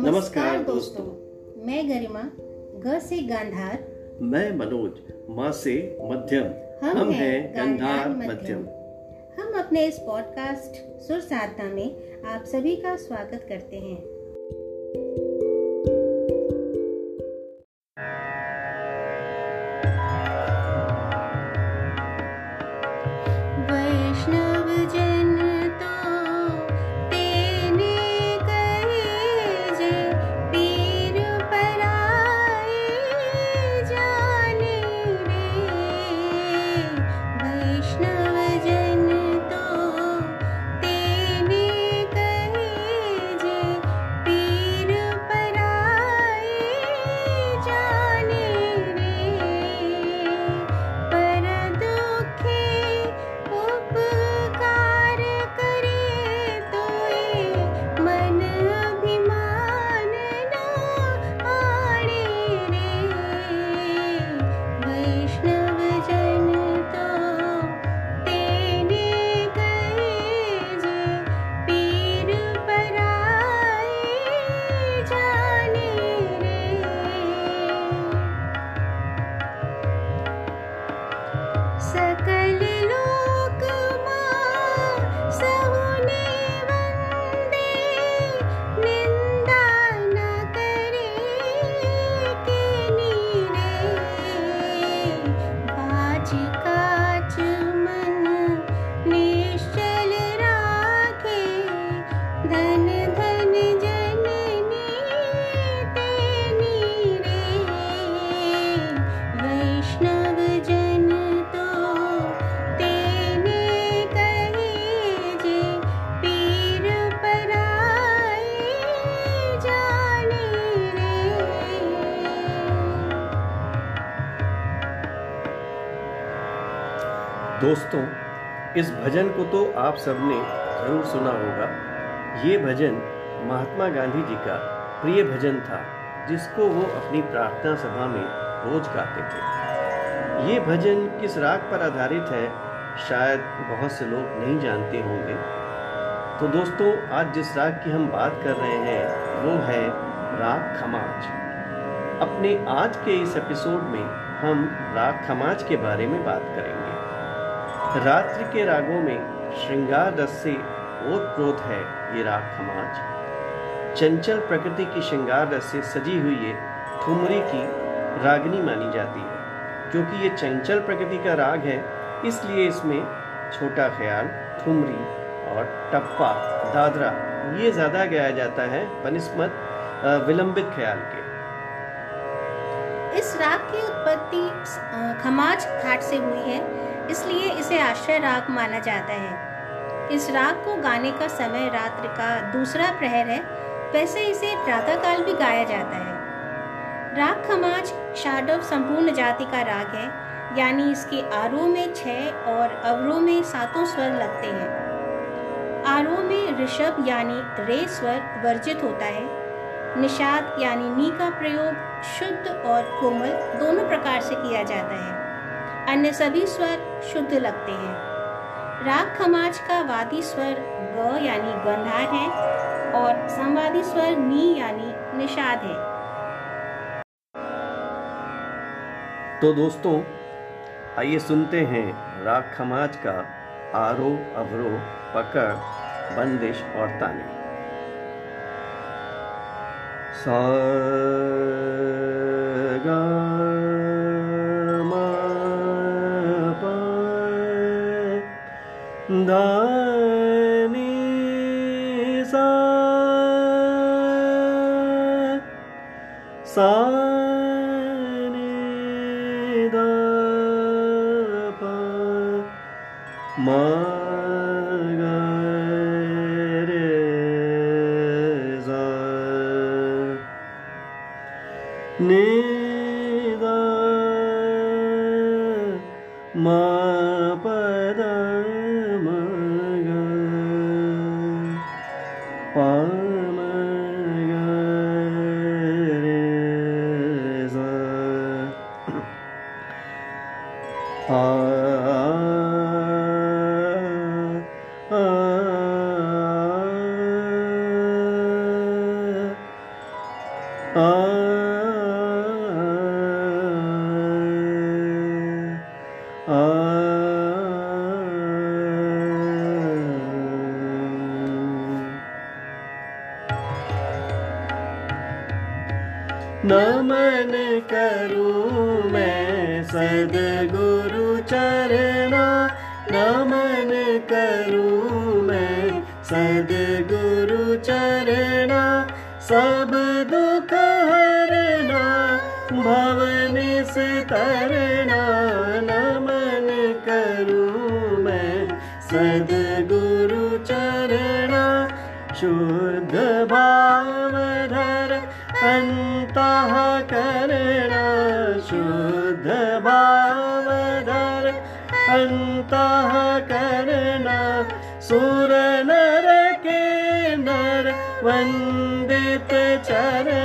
नमस्कार दोस्तों। मैं गरिमा ग से गांधार। मैं मनोज माँ से मध्यम। हम, हम हैं गंधार मध्यम। हम अपने इस पॉडकास्ट सुर साधना में आप सभी का स्वागत करते हैं। दोस्तों, इस भजन को तो आप सबने ज़रूर सुना होगा। ये भजन महात्मा गांधी जी का प्रिय भजन था, जिसको वो अपनी प्रार्थना सभा में रोज गाते थे। ये भजन किस राग पर आधारित है, शायद बहुत से लोग नहीं जानते होंगे। तो दोस्तों, आज जिस राग की हम बात कर रहे हैं, वो है राग खमाज। अपने आज के इस एपिसोड में हम राग खमाज के बारे में बात करेंगे। रात्रि के रागों में श्रृंगार रस से ओतप्रोत है ये राग खमाज। चंचल प्रकृति की श्रृंगार रस से सजी हुई ये ठुमरी की रागनी मानी जाती है। क्योंकि ये चंचल प्रकृति का राग है, इसलिए इसमें छोटा ख्याल, ठुमरी और टप्पा, दादरा ये ज़्यादा गाया जाता है बनिस्मत विलंबित ख्याल के। इस राग की उत्पत्ति खमाज घाट से हुई है। इसलिए इसे आश्रय राग माना जाता है। इस राग को गाने का समय, रात्रि का दूसरा प्रहर है, वैसे इसे प्रातःकाल भी गाया जाता है। राग खमाज शाडव संपूर्ण जाति का राग है, यानी इसके आरोह में छह और अवरोह में सातों स्वर लगते हैं। आरोह में ऋषभ यानी रे स्वर वर्जित होता है। निषाद यानी नी का प्रयोग शुद्ध और कोमल दोनों प्रकार से किया जाता है। अन्य सभी स्वर शुद्ध लगते हैं। राग खमाज का वादी स्वर ग यानी गंधार है और संवादी स्वर नी यानी निषाद है। तो दोस्तों, आइए सुनते हैं राग खमाज का आरोह अवरोह पकड़, बंदिश और ताने। सा सा दुख हरना भवन से तरना, नमन करूँ मैं। सदगुरु चरणा, शुद्ध भाव धर अन्तः करणा शुद्ध भाव धर अन्तः करणा सुर नर के नर वन्दित चरणा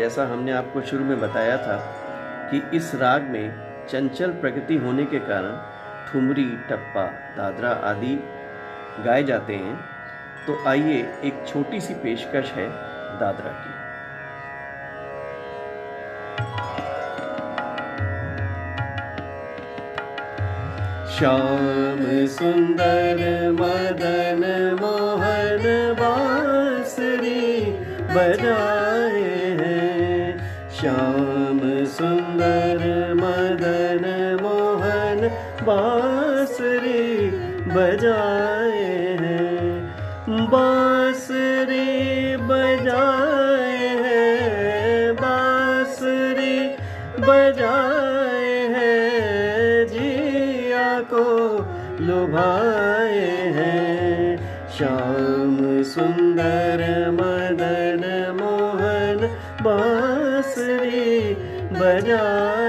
जैसा हमने आपको शुरू में बताया था कि इस राग में चंचल प्रकृति होने के कारण ठुमरी, टप्पा, दादरा आदि गाए जाते हैं। तो आइए एक छोटी सी पेशकश है दादरा की। श्याम सुंदर मदन मोहन बांसुरी बजाए लुभाए हैं। श्याम सुंदर मदन मोहन बांसुरी बजाए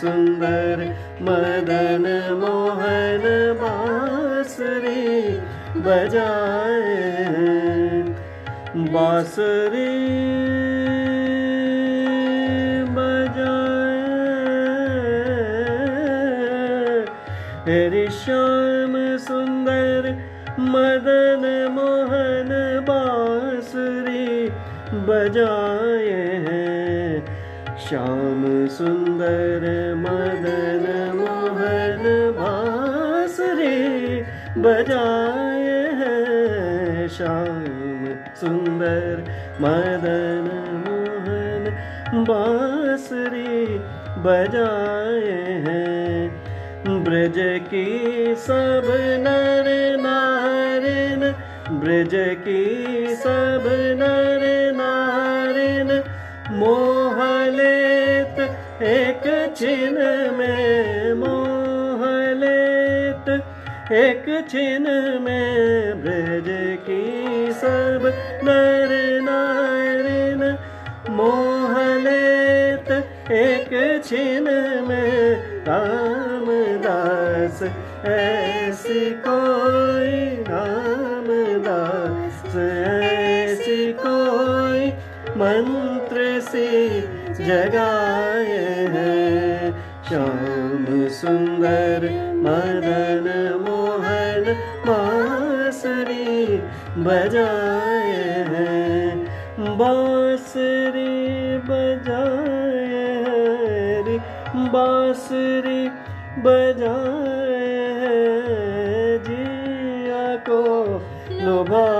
सुंदर मदन मोहन बांसुरी बजाए बांसुरी बजाए। श्याम सुंदर मदन मोहन बांसुरी बजाए श्याम सुंदर मदन मोहन बांसुरी बजाए हैं श्याम सुंदर मदन मोहन बांसुरी बजाए हैं। ब्रज की सब नर नारिन, ब्रज की सब नर नारिन मोहलेत एक छिन में मोहलेत एक छिन में ब्रज की सब नर नारिन मोहलेत एक छिन में रामदास, ऐसी कोई रामदास, ऐसी कोई मंत्र से जगाए हैं। श्याम सुंदर, मदन मोहन, बांसुरी बजाए हैं। बांसुरी बजाए रे बांसुरी बजाए जिया को लुभाए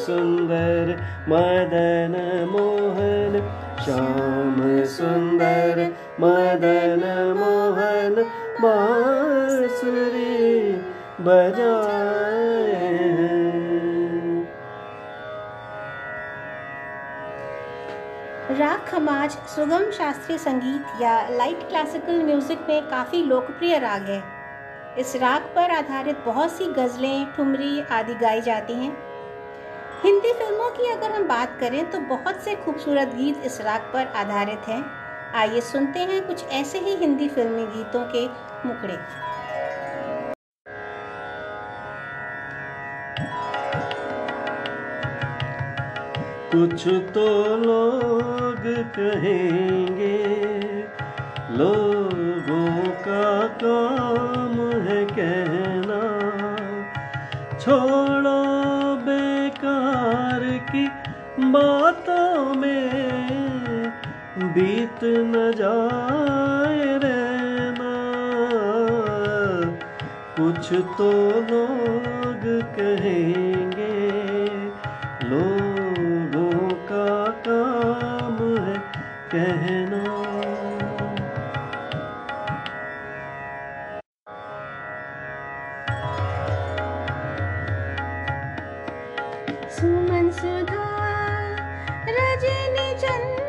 सुंदर मदन मोहन, श्याम सुंदर मदन मोहन, बांसुरी बजाए राग खमाज सुगम शास्त्रीय संगीत या लाइट क्लासिकल म्यूज़िक में काफ़ी लोकप्रिय राग है। इस राग पर आधारित बहुत सी गज़लें, ठुमरी आदि गाई जाती हैं। हिंदी फ़िल्मों की अगर हम बात करें तो बहुत से खूबसूरत गीत इस राग पर आधारित हैं। आइए सुनते हैं कुछ ऐसे ही हिंदी फिल्मी गीतों के मुकड़े कुछ तो लोग कहेंगे, लोगों का काम बातों में बीत न जाए रहना कुछ तो लोग कहेंगे, लोगों का काम है कहना। सुमन सुधा रजनी ने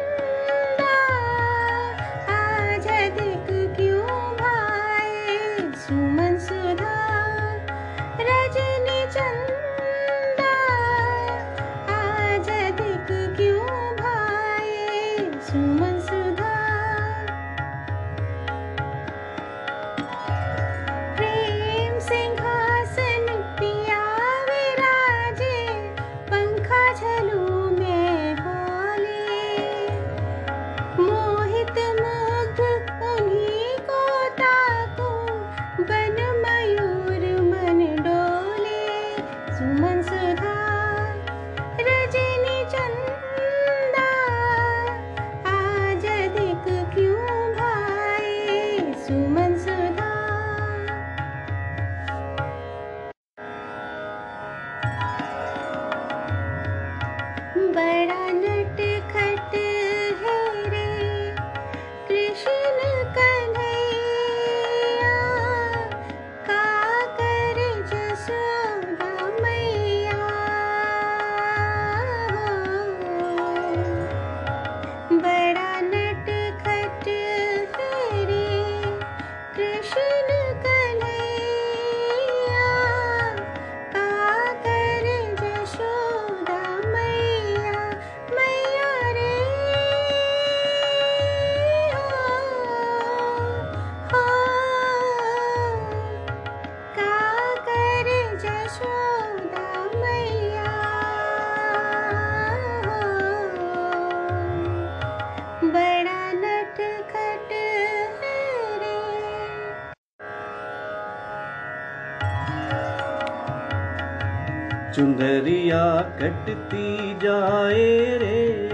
कटती जाए रे।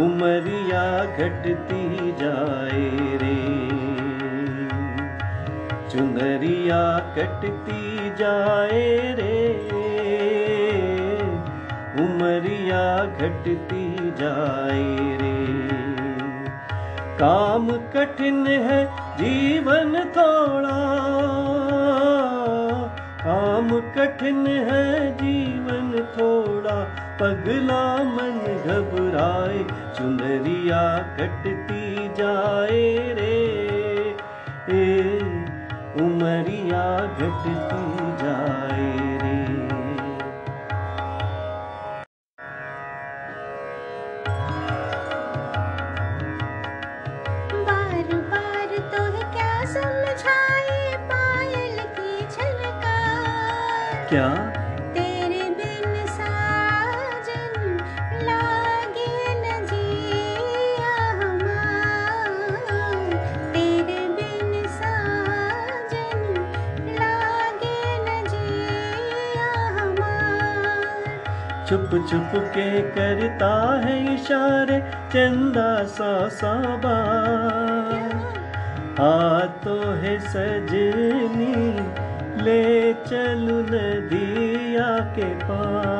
उमरिया घटती जाए रे। चुनरिया कटती जाए रे। उमरिया घटती जाए रे। काम कठिन है, जीवन थोड़ा। काम कठिन है जीवन थोड़ा, पगला मन घबराए, चुनरिया कटती जाए रे। ए, उमरिया घटती क्या? तेरे बिन साजन लागे न जिया हमार। तेरे बिन साजन लागे न जिया हमार। छुप छुप के करता है इशारे चंदा सा साबा तो है सजनी ले चलू नदिया के पार।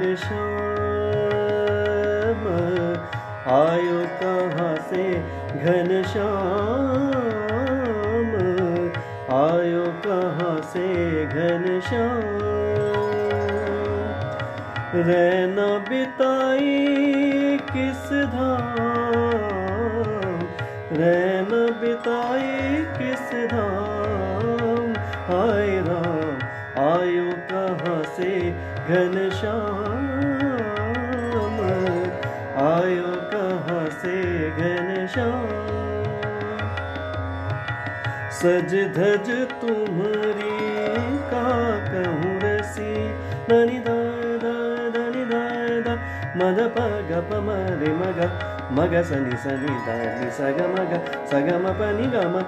आयो घनश्याम। आयो कहाँ से घन श्याम आयो कहाँ से घन श्याम रहना बिताई किस धाम? रहना बिताई किस धाम? आए राम, आयो कहाँ से घन श्याम सज धज तुम्हारी का कहूँ रसी। ननी दा दा दनी दा दा। मद प ग प म रे म ग। म ग स नि स नि दा नि स ग म ग स ग म। प नि ग म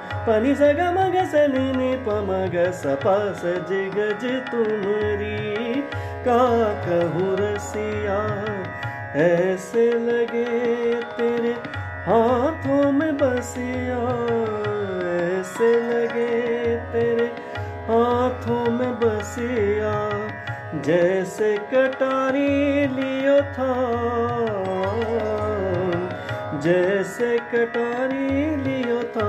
नि प ग। स प सज गज तुम्हारी का कहूँ रसिया। ऐसे लगे तेरे हाथों में बसिया। ऐसे लगे तेरे हाथों में बसिया, जैसे कटारी लियो था। जैसे कटारी लियो था।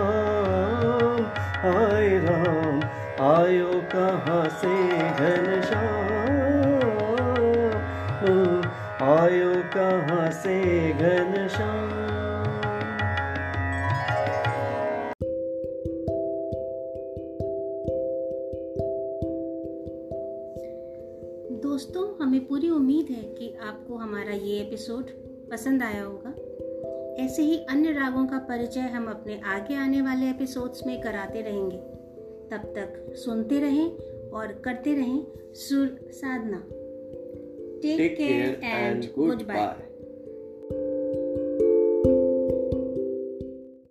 आय राम, आयो कहाँ से घन श्याम? आयो कहाँ से घन आपको हमारा ये एपिसोड पसंद आया होगा। ऐसे ही अन्य रागों का परिचय हम अपने आगे आने वाले एपिसोड्स में कराते रहेंगे। तब तक सुनते रहें और करते रहें सुर साधना। Take care and good bye